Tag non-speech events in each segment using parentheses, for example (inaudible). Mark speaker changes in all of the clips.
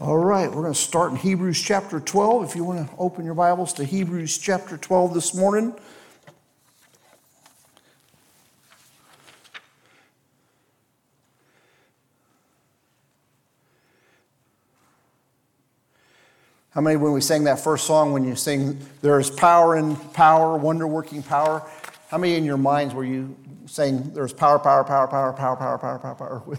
Speaker 1: All right, we're going to start in Hebrews chapter 12. If you want to open your Bibles to Hebrews chapter 12 this morning. How many, when we sang that first song, when you sing, There is power in power, wonder working power, how many in your minds were you saying, There's power, power, power, power, power, power, power, power, power?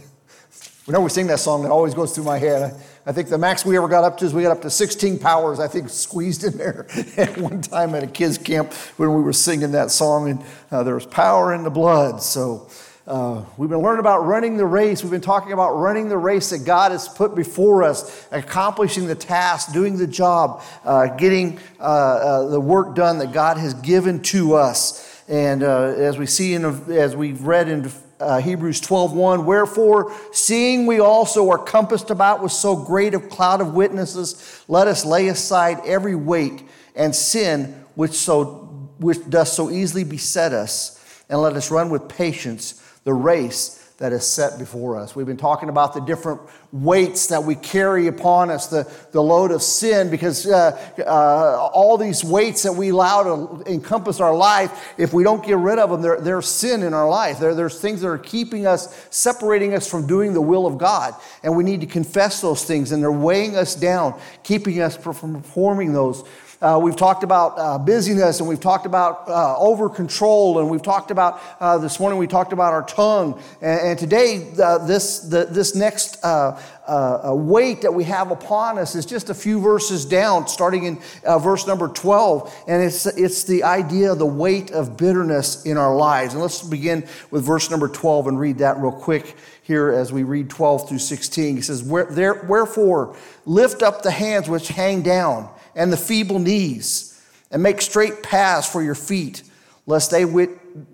Speaker 1: Whenever we sing that song, it always goes through my head. I, think the max we ever got up to is we got up to 16 powers, I think, squeezed in there (laughs) at one time at a kids' camp when we were singing that song, and uh, there was power in the blood. So uh, we've been learning about running the race. We've been talking about running the race that God has put before us, accomplishing the task, doing the job, uh, getting uh, uh, the work done that God has given to us. And uh, as we see in, as we've read in uh, Hebrews 12 1, wherefore, seeing we also are compassed about with so great a cloud of witnesses, let us lay aside every weight and sin which, so, which does so easily beset us, and let us run with patience the race that is set before us. We've been talking about the different weights that we carry upon us, the, the load of sin, because uh, uh, all these weights that we allow to encompass our life, if we don't get rid of them, they're, they're sin in our life. They're, there's things that are keeping us, separating us from doing the will of God. And we need to confess those things, and they're weighing us down, keeping us from performing those. Uh, we've talked about uh, busyness and we've talked about uh, over control and we've talked about uh, this morning we talked about our tongue. And, and today uh, this the, this next uh, weight that we have upon us is just a few verses down starting in verse number 12 and it's it's the idea of the weight of bitterness in our lives. And let's begin with verse number 12 and read that real quick here as we read 12 through 16 he says wherefore lift up the hands which hang down and the feeble knees, and make straight paths for your feet, lest they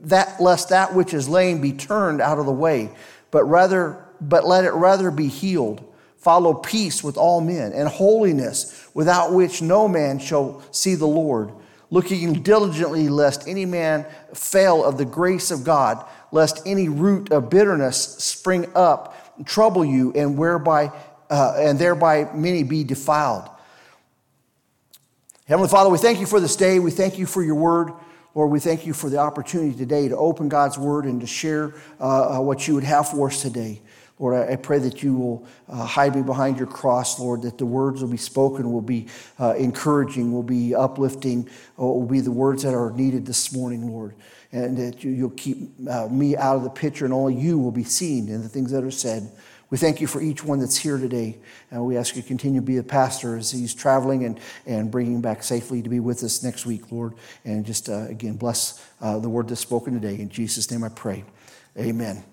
Speaker 1: that lest that which is lame be turned out of the way, but rather but let it rather be healed. Follow peace with all men and holiness, without which no man shall see the Lord. Looking diligently, lest any man fail of the grace of God, lest any root of bitterness spring up, trouble you, and whereby uh, and thereby many be defiled Heavenly Father, we thank you for this day. We thank you for your word. Lord, we thank you for the opportunity today to open God's word and to share uh, uh, what you would have for us today. Lord, I, I pray that you will uh, hide me behind your cross, Lord, that the words will be spoken, will be uh, encouraging, will be uplifting, will be the words that are needed this morning, Lord. And that you, will keep uh, me out of the picture and only you will be seen in the things that are said. We thank you for each one that's here today. And we ask you to continue to be a pastor as he's traveling and, and bringing back safely to be with us next week, Lord. And just, uh, again, bless uh, the word that's spoken today. In Jesus' name I pray. Amen.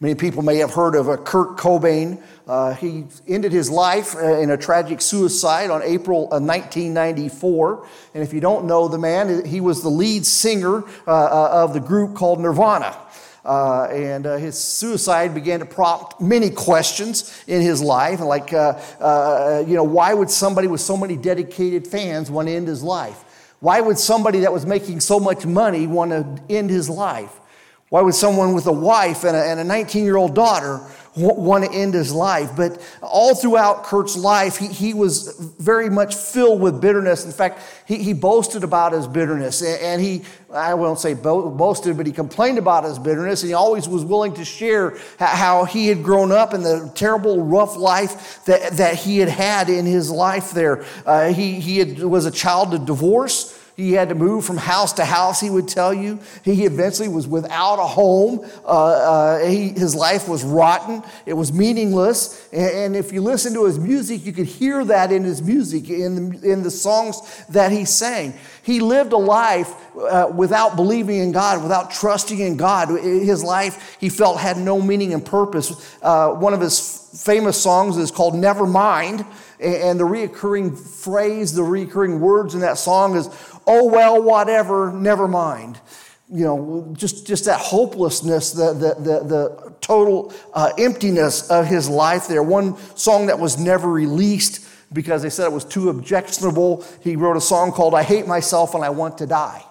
Speaker 1: Many people may have heard of a Kurt Cobain. Uh, he ended his life uh, in a tragic suicide on April of 1994. And if you don't know the man, he was the lead singer uh, uh of the group called Nirvana. Uh, and uh, his suicide began to prompt many questions in his life. Like, uh, uh, you know, why would somebody with so many dedicated fans want to end his life? Why would somebody that was making so much money want to end his life? Why would someone with a wife and a 19 year old daughter want to end his life. But all throughout Kurt's life, he, he was very much filled with bitterness. In fact, he, he boasted about his bitterness. And he, I won't say boasted, but he complained about his bitterness. And he always was willing to share how he had grown up and the terrible, rough life that, that he had had in his life there. Uh, he he had, was a child of divorce. He had to move from house to house, he would tell you. He eventually was without a home. Uh, uh, he, his life was rotten, it was meaningless. And, and, if you listen to his music, you could hear that in his music, in the, in the songs that he sang. He lived a life uh, without believing in God, without trusting in God. His life, he felt, had no meaning and purpose. Uh, one of his famous songs is called Never Mind. And the reoccurring phrase, the reoccurring words in that song is, oh, well, whatever, never mind. You know, just, just that hopelessness, the, the, the, the total uh, emptiness of his life there. One song that was never released because they said it was too objectionable. He wrote a song called I Hate Myself and I Want to Die.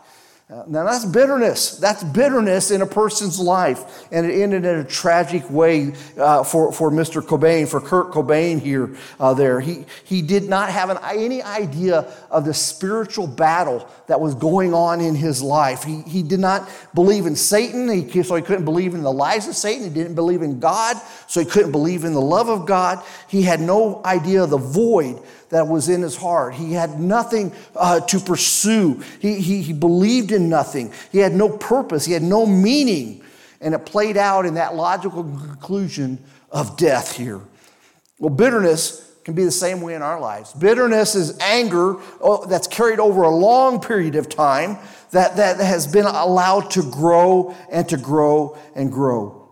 Speaker 1: Now that's bitterness. That's bitterness in a person's life. And it ended in a tragic way uh, for, for Mr. Cobain, for Kurt Cobain here, uh, there. He, he did not have an, any idea of the spiritual battle that was going on in his life. He, he did not believe in Satan, he, so he couldn't believe in the lies of Satan. He didn't believe in God, so he couldn't believe in the love of God. He had no idea of the void that was in his heart. He had nothing uh, to pursue. He, he, he believed in nothing. He had no purpose. He had no meaning. And it played out in that logical conclusion of death here. Well, bitterness can be the same way in our lives. Bitterness is anger oh, that's carried over a long period of time that, that has been allowed to grow and to grow and grow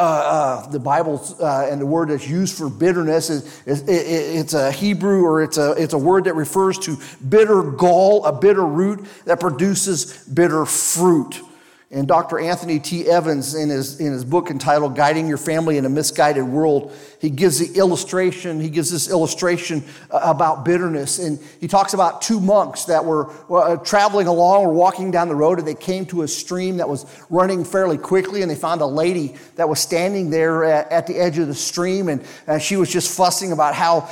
Speaker 1: uh, uh, the Bible uh, and the word that's used for bitterness is, is it, it's a Hebrew or it's a, it's a word that refers to bitter gall, a bitter root that produces bitter fruit. And Dr. Anthony T. Evans, in his, in his book entitled Guiding Your Family in a Misguided World, he gives the illustration, he gives this illustration uh, about bitterness. And he talks about two monks that were uh, traveling along or walking down the road, and they came to a stream that was running fairly quickly, and they found a lady that was standing there at, at the edge of the stream, and uh, she was just fussing about how,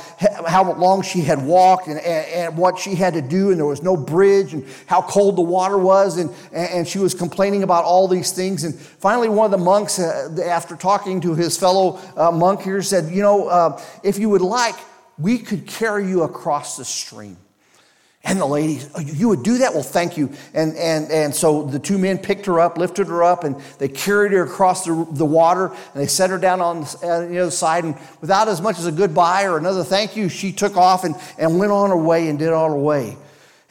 Speaker 1: how long she had walked and, and, and, what she had to do, and there was no bridge, and how cold the water was, and, and she was complaining about all these things. And finally, one of the monks, uh, after talking to his fellow uh, monk here, said, You know, uh, if you would like, we could carry you across the stream. And the lady, oh, you would do that? Well, thank you. And, and, and so the two men picked her up, lifted her up, and they carried her across the, the water, and they set her down on the other side. And without as much as a goodbye or another thank you, she took off and, and went on her way and did on her way.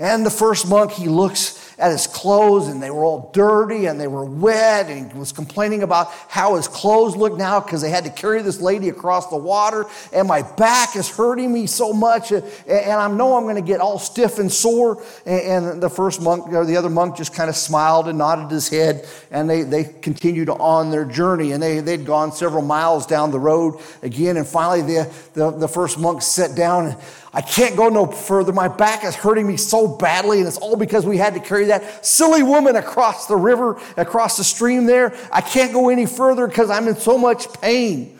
Speaker 1: And the first monk, he looks at his clothes and they were all dirty and they were wet and he was complaining about how his clothes looked now because they had to carry this lady across the water and my back is hurting me so much and I know I'm going to get all stiff and sore. And the first monk or the other monk just kind of smiled and nodded his head and they, they continued on their journey and they, they'd gone several miles down the road again and finally the, the, the first monk sat down and I can't go no further. My back is hurting me so badly, and it's all because we had to carry that silly woman across the river, across the stream there. I can't go any further because I'm in so much pain.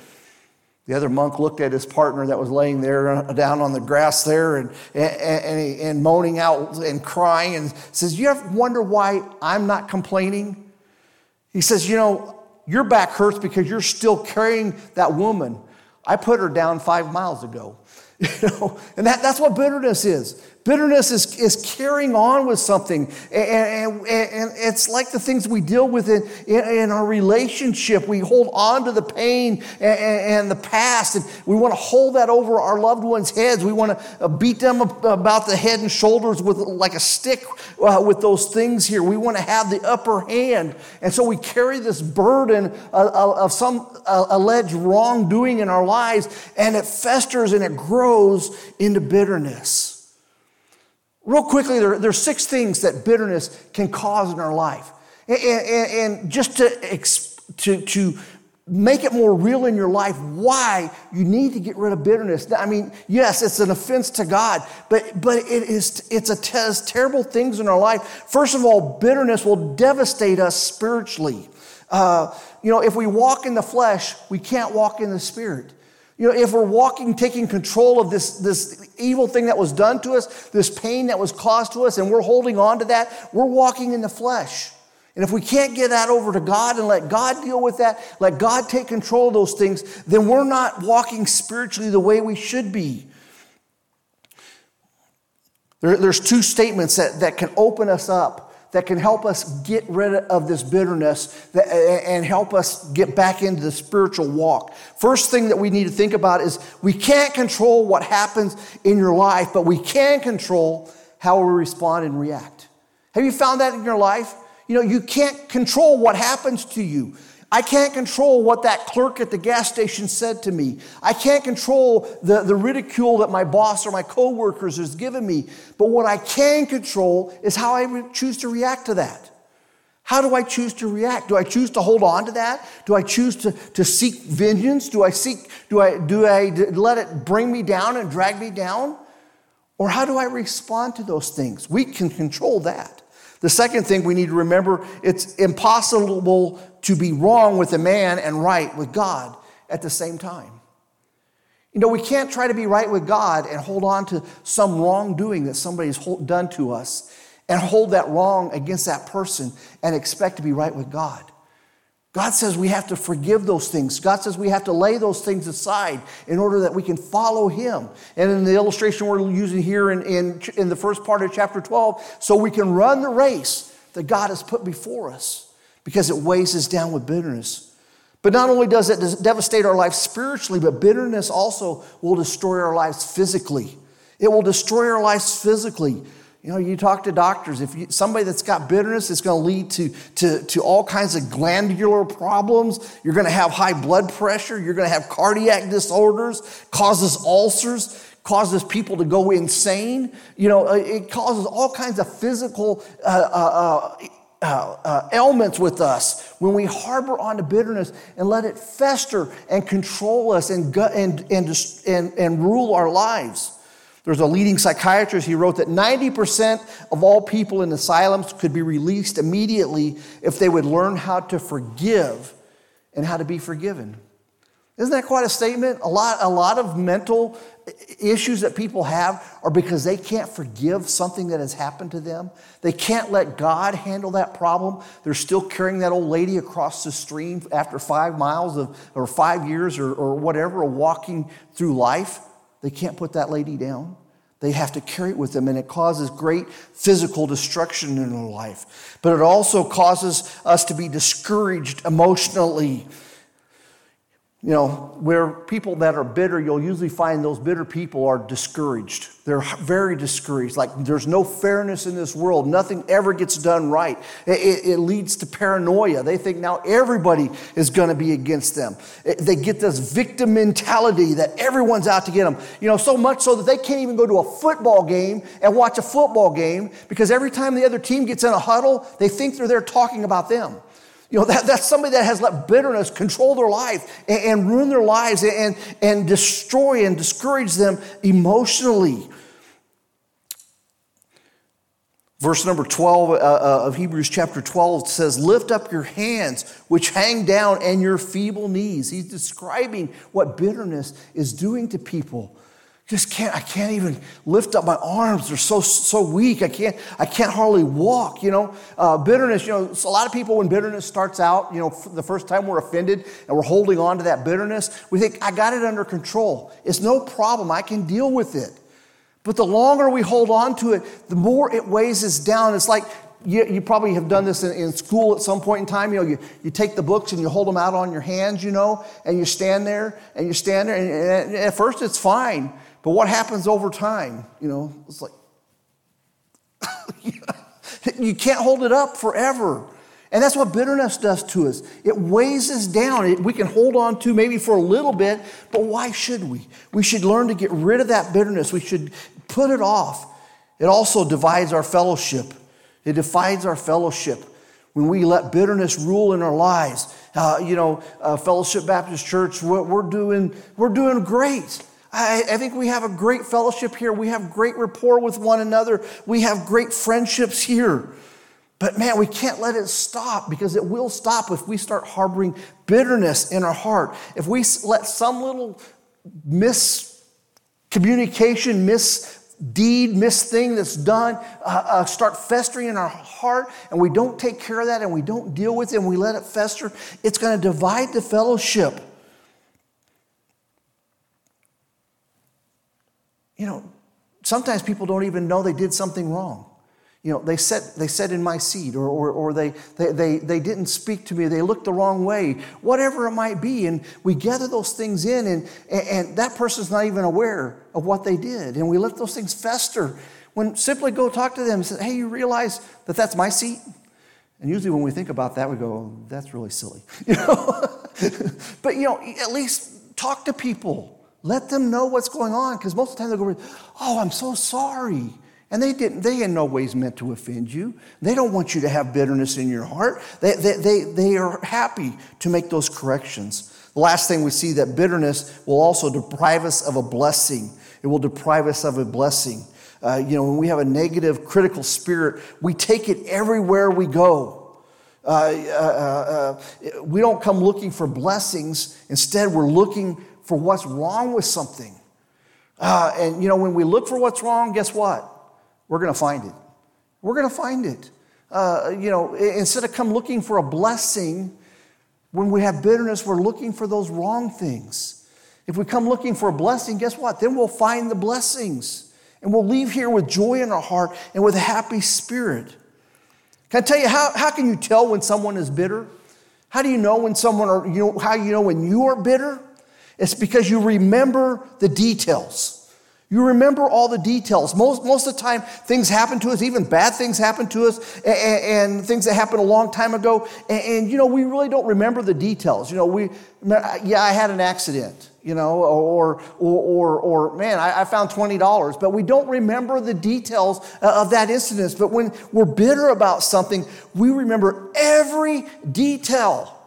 Speaker 1: The other monk looked at his partner that was laying there uh, down on the grass there and, and, and, and moaning out and crying and says, You ever wonder why I'm not complaining? He says, You know, your back hurts because you're still carrying that woman. I put her down five miles ago. (laughs) You know, and that, that's what bitterness is. Bitterness is, is carrying on with something. And, and, and it's like the things we deal with in, in, in, our relationship. We hold on to the pain and, and, the past, and we want to hold that over our loved ones' heads. We want to uh, beat them about the head and shoulders with like a stick uh, with those things here. We want to have the upper hand. And so we carry this burden of, of some uh, alleged wrongdoing in our lives, and it festers and it grows into bitterness. Real quickly, there, there are six things that bitterness can cause in our life. And, and, and just to, to, to make it more real in your life why you need to get rid of bitterness. I mean, yes, it's an offense to God, but, but it is, it's a t- terrible things in our life. First of all, bitterness will devastate us spiritually. Uh, you know, if we walk in the flesh, we can't walk in the spirit. You know, if we're walking, taking control of this, this evil thing that was done to us, this pain that was caused to us, and we're holding on to that, we're walking in the flesh. And if we can't get that over to God and let God deal with that, let God take control of those things, then we're not walking spiritually the way we should be. There, there's two statements that, that can open us up that can help us get rid of this bitterness and help us get back into the spiritual walk. First thing that we need to think about is we can't control what happens in your life, but we can control how we respond and react. Have you found that in your life? You know, you can't control what happens to you. I can't control what that clerk at the gas station said to me. I can't control the, the ridicule that my boss or my coworkers has given me. But what I can control is how I choose to react to that. How do I choose to react? Do I choose to hold on to that? Do I choose to, to seek vengeance? Do I seek, do I, do I let it bring me down and drag me down? Or how do I respond to those things? We can control that. The second thing we need to remember it's impossible to be wrong with a man and right with God at the same time. You know, we can't try to be right with God and hold on to some wrongdoing that somebody's done to us and hold that wrong against that person and expect to be right with God. God says we have to forgive those things. God says we have to lay those things aside in order that we can follow Him. And in the illustration we're using here in, in, in the first part of chapter 12, so we can run the race that God has put before us because it weighs us down with bitterness. But not only does it devastate our life spiritually, but bitterness also will destroy our lives physically. It will destroy our lives physically. You know, you talk to doctors, if you, somebody that's got bitterness, it's going to lead to, to, to all kinds of glandular problems. You're going to have high blood pressure. You're going to have cardiac disorders, causes ulcers, causes people to go insane. You know, it causes all kinds of physical uh, uh, uh uh, uh, ailments with us when we harbor onto bitterness and let it fester and control us and, and, and, and, and rule our lives. There's a leading psychiatrist, he wrote that 90% of all people in asylums could be released immediately if they would learn how to forgive and how to be forgiven. Isn't that quite a statement? A lot, a lot of mental issues that people have are because they can't forgive something that has happened to them. They can't let God handle that problem. They're still carrying that old lady across the stream after five miles of, or five years or, or whatever, walking through life. They can't put that lady down. They have to carry it with them, and it causes great physical destruction in their life. But it also causes us to be discouraged emotionally you know, where people that are bitter, you'll usually find those bitter people are discouraged. They're very discouraged. Like there's no fairness in this world. Nothing ever gets done right. It, it, it leads to paranoia. They think now everybody is going to be against them. It, they get this victim mentality that everyone's out to get them. You know, so much so that they can't even go to a football game and watch a football game because every time the other team gets in a huddle, they think they're there talking about them. You know, that, that's somebody that has let bitterness control their life and, and ruin their lives and, and destroy and discourage them emotionally. Verse number 12 uh, uh, of Hebrews chapter 12 says, Lift up your hands, which hang down, and your feeble knees. He's describing what bitterness is doing to people just can't i can't even lift up my arms. They're so so weak. I can't i can't hardly walk you know? Uh, bitterness you know a lot of people when bitterness starts out you know the first time we're offended and we're holding on to that bitterness we think i got it under control. It's no problem. I can deal with it. But the longer we hold on to it the more it weighs us down. It's like you, you probably have done this in, in, school at some point in time. You know, you, you take the books and you hold them out on your hands, you know, and you stand there and you stand there, and, and at first it's fine. But what happens over time? You know, it's like, (laughs) you can't hold it up forever. And that's what bitterness does to us. It weighs us down. It, we can hold on to maybe for a little bit, but why should we? We should learn to get rid of that bitterness. We should put it off. It also divides our fellowship. It divides our fellowship when we let bitterness rule in our lives. Uh, you know, uh, Fellowship Baptist Church, we're, we're, doing, we're doing great. I, I think we have a great fellowship here. We have great rapport with one another. We have great friendships here. But man, we can't let it stop because it will stop if we start harboring bitterness in our heart. If we let some little miscommunication, misdeed, misthing that's done uh, uh, start festering in our heart and we don't take care of that and we don't deal with it and we let it fester, it's going to divide the fellowship. You know, sometimes people don't even know they did something wrong. You know, they said, they said in my seat, or, or, or they, they, they, they didn't speak to me, they looked the wrong way, whatever it might be. And we gather those things in, and, and that person's not even aware of what they did. And we let those things fester. When simply go talk to them and say, hey, you realize that that's my seat? And usually when we think about that, we go, that's really silly. (laughs) You know? (laughs) but, you know, at least talk to people. Let them know what's going on because most of the time they'll go, Oh, I'm so sorry. And they didn't, they in no ways meant to offend you. They don't want you to have bitterness in your heart. They, they, they, they are happy to make those corrections. The last thing we see that bitterness will also deprive us of a blessing. It will deprive us of a blessing. Uh, you know, when we have a negative, critical spirit, we take it everywhere we go. Uh, uh, uh, we don't come looking for blessings. Instead, we're looking for what's wrong with something. Uh, and, you know, when we look for what's wrong, guess what? We're going to find it. We're going to find it. Uh, you know, instead of come looking for a blessing, when we have bitterness, we're looking for those wrong things. If we come looking for a blessing, guess what? Then we'll find the blessings. And we'll leave here with joy in our heart and with a happy spirit. Can I tell you, how, how can you tell when someone is bitter? How do you know when someone, or you know, how you know when you are bitter? It's because you remember the details. You remember all the details. Most, most of the time, things happen to us, even bad things happen to us, and, and things that happened a long time ago. And, and, you know, we really don't remember the details. You know, we, yeah, I had an accident, you know, or, or, or, or man, I, I found $20, but we don't remember the details uh, of that incident. But when we're bitter about something, we remember every detail.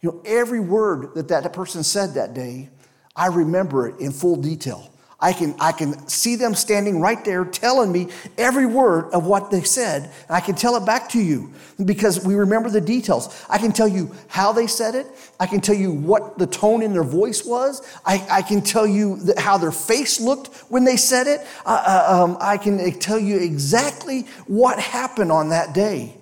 Speaker 1: You know, every word that that person said that day, I remember it in full detail. I can, I can see them standing right there telling me every word of what they said. I can tell it back to you because we remember the details. I can tell you how they said it. I can tell you what the tone in their voice was. I, I can tell you how their face looked when they said it. Uh, uh, um, I can tell you exactly what happened on that day.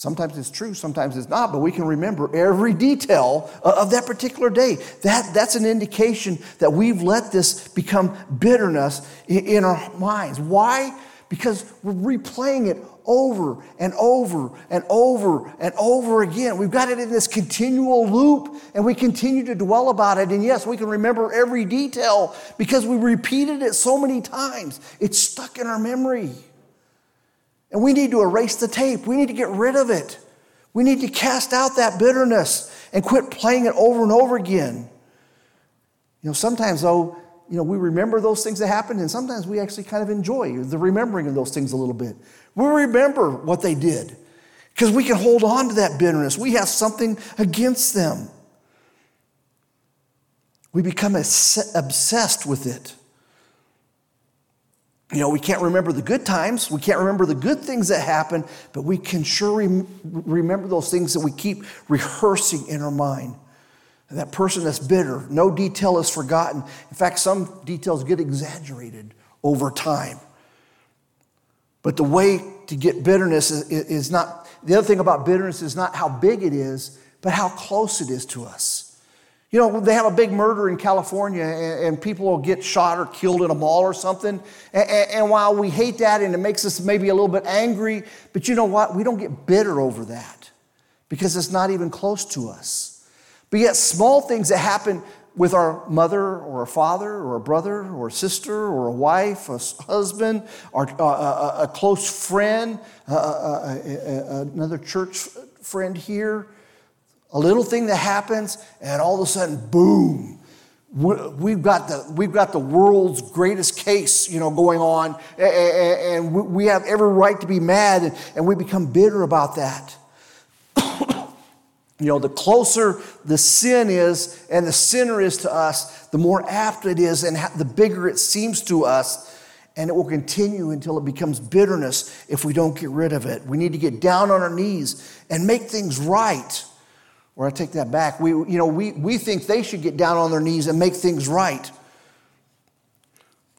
Speaker 1: Sometimes it's true, sometimes it's not, but we can remember every detail of that particular day. That, that's an indication that we've let this become bitterness in our minds. Why? Because we're replaying it over and over and over and over again. We've got it in this continual loop and we continue to dwell about it. And yes, we can remember every detail because we repeated it so many times. It's stuck in our memory. And we need to erase the tape. We need to get rid of it. We need to cast out that bitterness and quit playing it over and over again. You know, sometimes, though, you know, we remember those things that happened, and sometimes we actually kind of enjoy the remembering of those things a little bit. We remember what they did because we can hold on to that bitterness. We have something against them. We become obsessed with it. You know, we can't remember the good times. We can't remember the good things that happen, but we can sure rem- remember those things that we keep rehearsing in our mind. And that person that's bitter, no detail is forgotten. In fact, some details get exaggerated over time. But the way to get bitterness is, is not, the other thing about bitterness is not how big it is, but how close it is to us. You know, they have a big murder in California and, people will get shot or killed in a mall or something. And, while we hate that and it makes us maybe a little bit angry, but you know what? We don't get bitter over that because it's not even close to us. But yet, small things that happen with our mother or a father or a brother or a sister or a wife, a husband, or a, a, a close friend, uh, uh, uh, a, another church friend here a little thing that happens, and all of a sudden, boom, we've got the we've got the world's greatest case you know going on and we have every right to be mad and we become bitter about that. (coughs) You know the closer the sin is and the sinner is to us the more apt it is and the bigger it seems to us and it will continue until it becomes bitterness if we don't get rid of it. We need to get down on our knees and make things right or I take that back. We, you know, we, we think they should get down on their knees and make things right.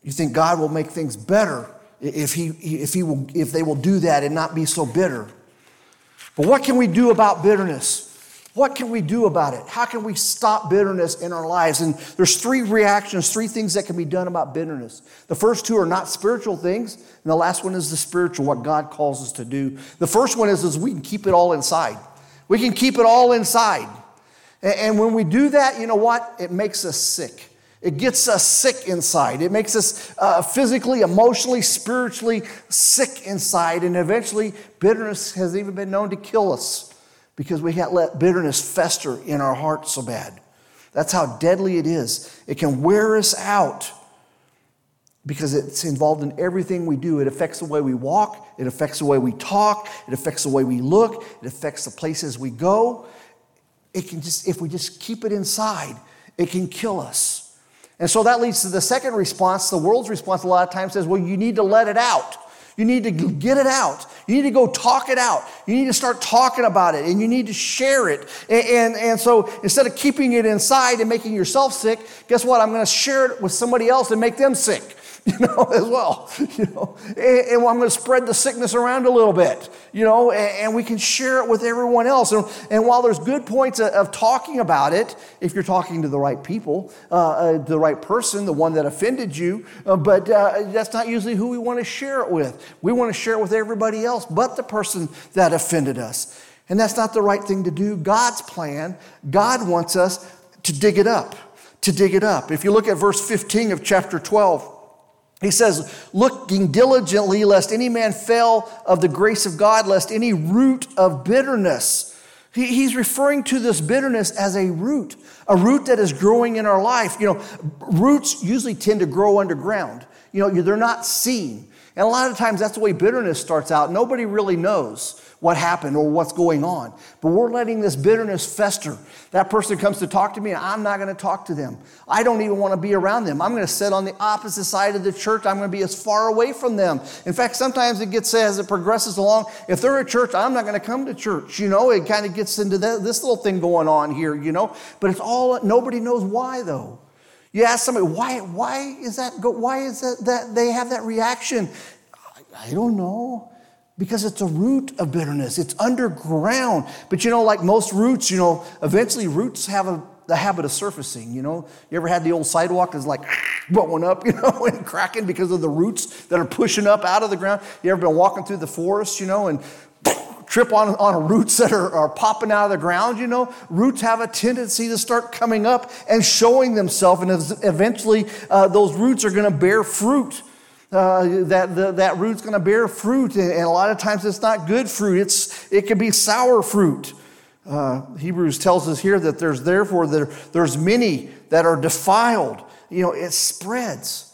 Speaker 1: You think God will make things better if, he, if, he will, if they will do that and not be so bitter. But what can we do about bitterness? What can we do about it? How can we stop bitterness in our lives? And there's three reactions, three things that can be done about bitterness. The first two are not spiritual things, and the last one is the spiritual, what God calls us to do. The first one is, is we can keep it all inside. We can keep it all inside. And when we do that, you know what? It makes us sick. It gets us sick inside. It makes us uh, physically, emotionally, spiritually sick inside. And eventually, bitterness has even been known to kill us because we can't let bitterness fester in our heart so bad. That's how deadly it is. It can wear us out because it's involved in everything we do. It affects the way we walk, it affects the way we talk, it affects the way we look, it affects the places we go. It can just, if we just keep it inside, it can kill us. And so that leads to the second response. The world's response a lot of times says, well, you need to let it out. You need to get it out. You need to go talk it out. You need to start talking about it and you need to share it. And, and, and, so instead of keeping it inside and making yourself sick, guess what? I'm going to share it with somebody else and make them sick. (laughs) you know, as well. You know, and, and I'm going to spread the sickness around a little bit, you know, and, and we can share it with everyone else. And, and while there's good points of, of, talking about it, if you're talking to the right people, uh, uh, the right person, the one that offended you, uh, but uh, that's not usually who we want to share it with. We want to share it with everybody else but the person that offended us. And that's not the right thing to do. God's plan, God wants us to dig it up, to dig it up. If you look at verse 15 of chapter 12, he says, looking diligently lest any man fail of the grace of God, lest any root of bitterness. He, he's referring to this bitterness as a root, a root that is growing in our life. You know, roots usually tend to grow underground. You know, they're not seen. And a lot of times that's the way bitterness starts out. Nobody really knows what happened or what's going on. But we're letting this bitterness fester. That person comes to talk to me, and I'm not going to talk to them. I don't even want to be around them. I'm going to sit on the opposite side of the church. I'm going to be as far away from them. In fact, sometimes it gets as it progresses along. If they're at church, I'm not going to come to church. You know, it kind of gets into this little thing going on here, you know. But it's all, nobody knows why, though. You ask somebody, why, why is that, why is that, that they have that reaction? I don't know because it's a root of bitterness. It's underground. But you know, like most roots, you know, eventually roots have a, the habit of surfacing. You know, you ever had the old sidewalk that's like (laughs) blowing up, (laughs) you know, and cracking because of the roots that are pushing up out of the ground? You ever been walking through the forest, you know, and (laughs) trip on, on roots that are, are popping out of the ground, you know? Roots have a tendency to start coming up and showing themselves, and eventually uh, those roots are going to bear fruit uh, that the, that root's going to bear fruit, and, a lot of times it's not good fruit. It's it can be sour fruit. Uh, Hebrews tells us here that there's therefore there, there's many that are defiled. You know, it spreads.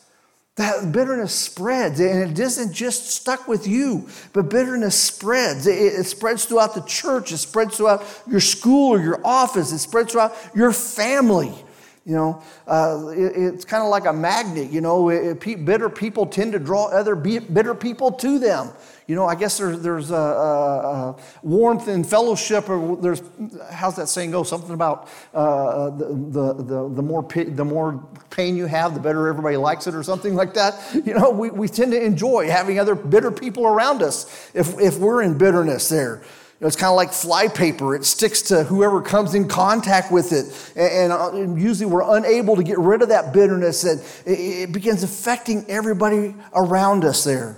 Speaker 1: That bitterness spreads, and it isn't just stuck with you, but bitterness spreads. It, it, spreads throughout the church, it spreads throughout your school or your office, it spreads throughout your family. You know, uh, it, it's kind of like a magnet. You know, it, it, bitter people tend to draw other bitter people to them. You know, I guess there's, there's a, a, a warmth and fellowship, or there's, how's that saying go? Something about uh, the, the, the, the, more, the more pain you have, the better everybody likes it, or something like that. You know, we, we tend to enjoy having other bitter people around us if, if we're in bitterness there know, it's kind of like flypaper. It sticks to whoever comes in contact with it. And, uh, usually we're unable to get rid of that bitterness, and it begins affecting everybody around us there.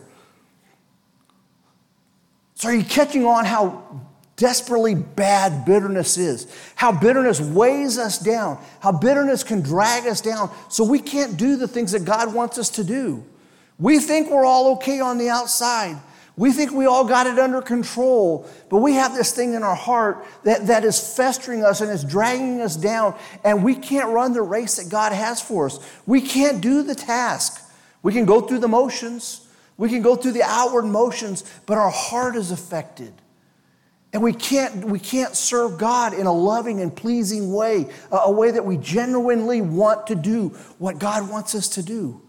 Speaker 1: So, are you catching on how desperately bad bitterness is? How bitterness weighs us down, how bitterness can drag us down so we can't do the things that God wants us to do. We think we're all okay on the outside. We think we all got it under control, but we have this thing in our heart that, that is festering us and is dragging us down, and we can't run the race that God has for us. We can't do the task. We can go through the motions, we can go through the outward motions, but our heart is affected. And we can't, we can't serve God in a loving and pleasing way, a, a way that we genuinely want to do what God wants us to do,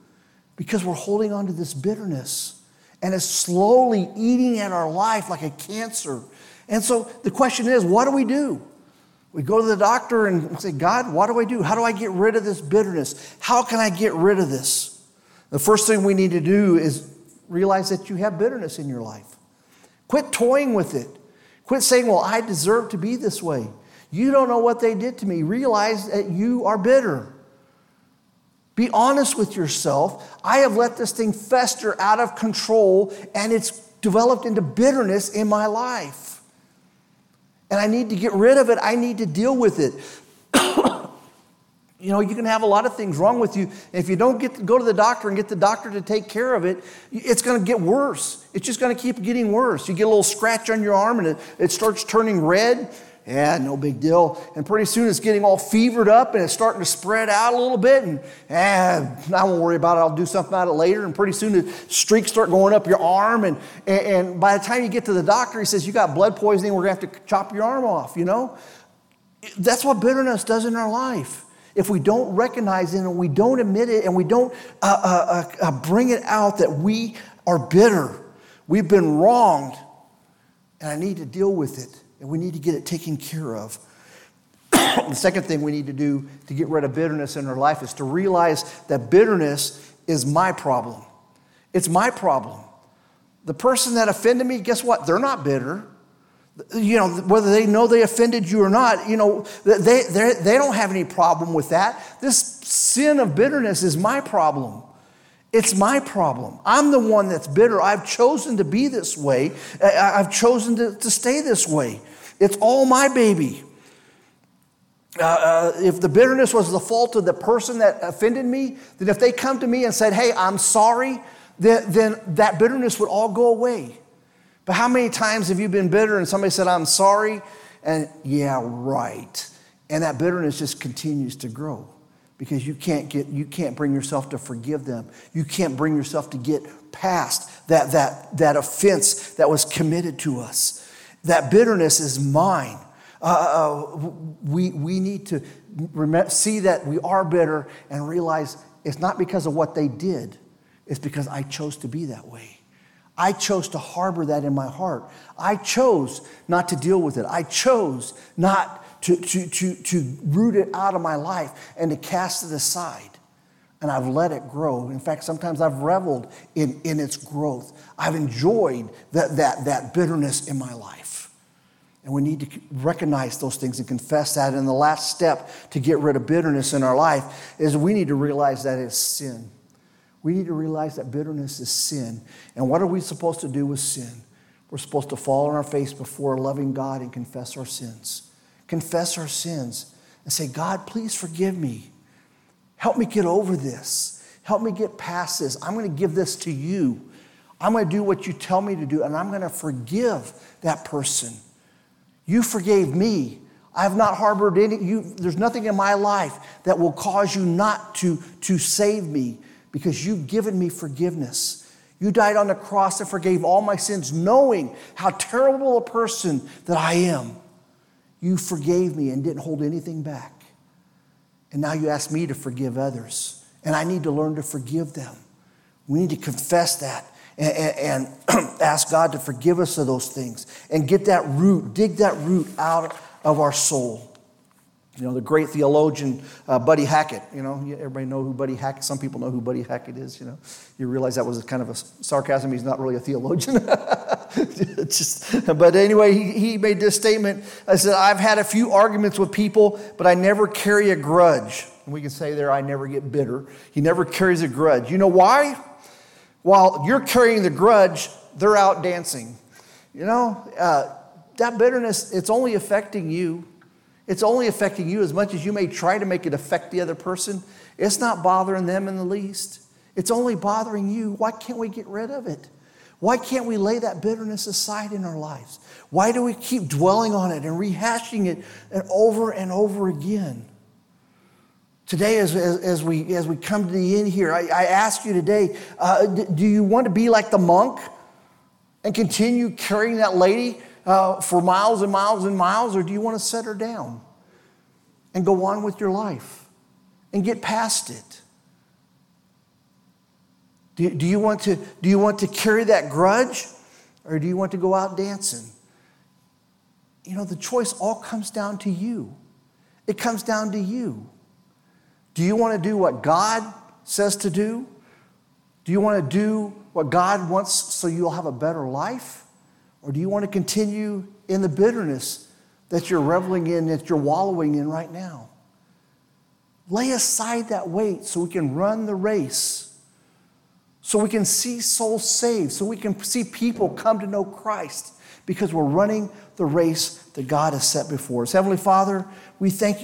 Speaker 1: because we're holding on to this bitterness and it's slowly eating at our life like a cancer. And so the question is, what do we do? We go to the doctor and say, God, what do I do? How do I get rid of this bitterness? How can I get rid of this? The first thing we need to do is realize that you have bitterness in your life. Quit toying with it. Quit saying, Well, I deserve to be this way. You don't know what they did to me. Realize that you are bitter. Be honest with yourself. I have let this thing fester out of control and it's developed into bitterness in my life. And I need to get rid of it. I need to deal with it. (coughs) you know, you can have a lot of things wrong with you. If you don't get to go to the doctor and get the doctor to take care of it, it's going to get worse. It's just going to keep getting worse. You get a little scratch on your arm and it, it starts turning red yeah, no big deal. And pretty soon it's getting all fevered up and it's starting to spread out a little bit. And eh, I won't worry about it. I'll do something about it later. And pretty soon the streaks start going up your arm. And, and, and by the time you get to the doctor, he says, You got blood poisoning. We're going to have to chop your arm off, you know? That's what bitterness does in our life. if we don't recognize it and we don't admit it and we don't uh, uh, uh, uh bring it out that we are bitter, we've been wronged, and I need to deal with it, and we need to get it taken care of. (coughs) the second thing we need to do to get rid of bitterness in our life is to realize that bitterness is my problem. It's my problem. The person that offended me, guess what? They're not bitter. You know, whether they know they offended you or not, you know, they, they don't have any problem with that. This sin of bitterness is my problem. It's my problem. I'm the one that's bitter. I've chosen to be this way. I've chosen to, to stay this way. It's all my baby. Uh, uh, if the bitterness was the fault of the person that offended me, then if they come to me and said, Hey, I'm sorry, then, then that bitterness would all go away. But how many times have you been bitter and somebody said, I'm sorry? And yeah, right. And that bitterness just continues to grow because you can't get you can't bring yourself to forgive them. You can't bring yourself to get past that that that offense that was committed to us. That bitterness is mine. Uh, uh, we, we need to see that we are bitter and realize it's not because of what they did, it's because I chose to be that way. I chose to harbor that in my heart. I chose not to deal with it. I chose not to, to, to, to root it out of my life and to cast it aside. And I've let it grow. In fact, sometimes I've reveled in, in its growth. I've enjoyed that, that, that bitterness in my life. And we need to recognize those things and confess that. And the last step to get rid of bitterness in our life is we need to realize that it's sin. We need to realize that bitterness is sin. And what are we supposed to do with sin? We're supposed to fall on our face before a loving God and confess our sins. Confess our sins and say, God, please forgive me. Help me get over this. Help me get past this. I'm going to give this to you. I'm going to do what you tell me to do, and I'm going to forgive that person. You forgave me. I have not harbored any, you, there's nothing in my life that will cause you not to, to save me because you've given me forgiveness. You died on the cross and forgave all my sins, knowing how terrible a person that I am. You forgave me and didn't hold anything back. And now you ask me to forgive others. And I need to learn to forgive them. We need to confess that and, and (clears throat) ask God to forgive us of those things and get that root, dig that root out of our soul. You know, the great theologian uh, Buddy Hackett, you know, everybody know who Buddy Hackett, some people know who Buddy Hackett is, you know. You realize that was kind of a sarcasm. He's not really a theologian. (laughs) (laughs) Just, but anyway, he, he made this statement. I said, I've had a few arguments with people, but I never carry a grudge. And we can say there, I never get bitter. He never carries a grudge. You know why? While you're carrying the grudge, they're out dancing. You know, uh, that bitterness, it's only affecting you. It's only affecting you as much as you may try to make it affect the other person. It's not bothering them in the least. It's only bothering you. Why can't we get rid of it? Why can't we lay that bitterness aside in our lives? Why do we keep dwelling on it and rehashing it over and over again? Today, as, as, as, we, as we come to the end here, I, I ask you today uh, do you want to be like the monk and continue carrying that lady uh, for miles and miles and miles, or do you want to set her down and go on with your life and get past it? Do, do, you want to, do you want to carry that grudge, or do you want to go out dancing? You know, the choice all comes down to you. It comes down to you. Do you want to do what God says to do? Do you want to do what God wants so you'll have a better life? Or do you want to continue in the bitterness that you're reveling in, that you're wallowing in right now? Lay aside that weight so we can run the race, so we can see souls saved, so we can see people come to know Christ because we're running the race that God has set before us. Heavenly Father, we thank you.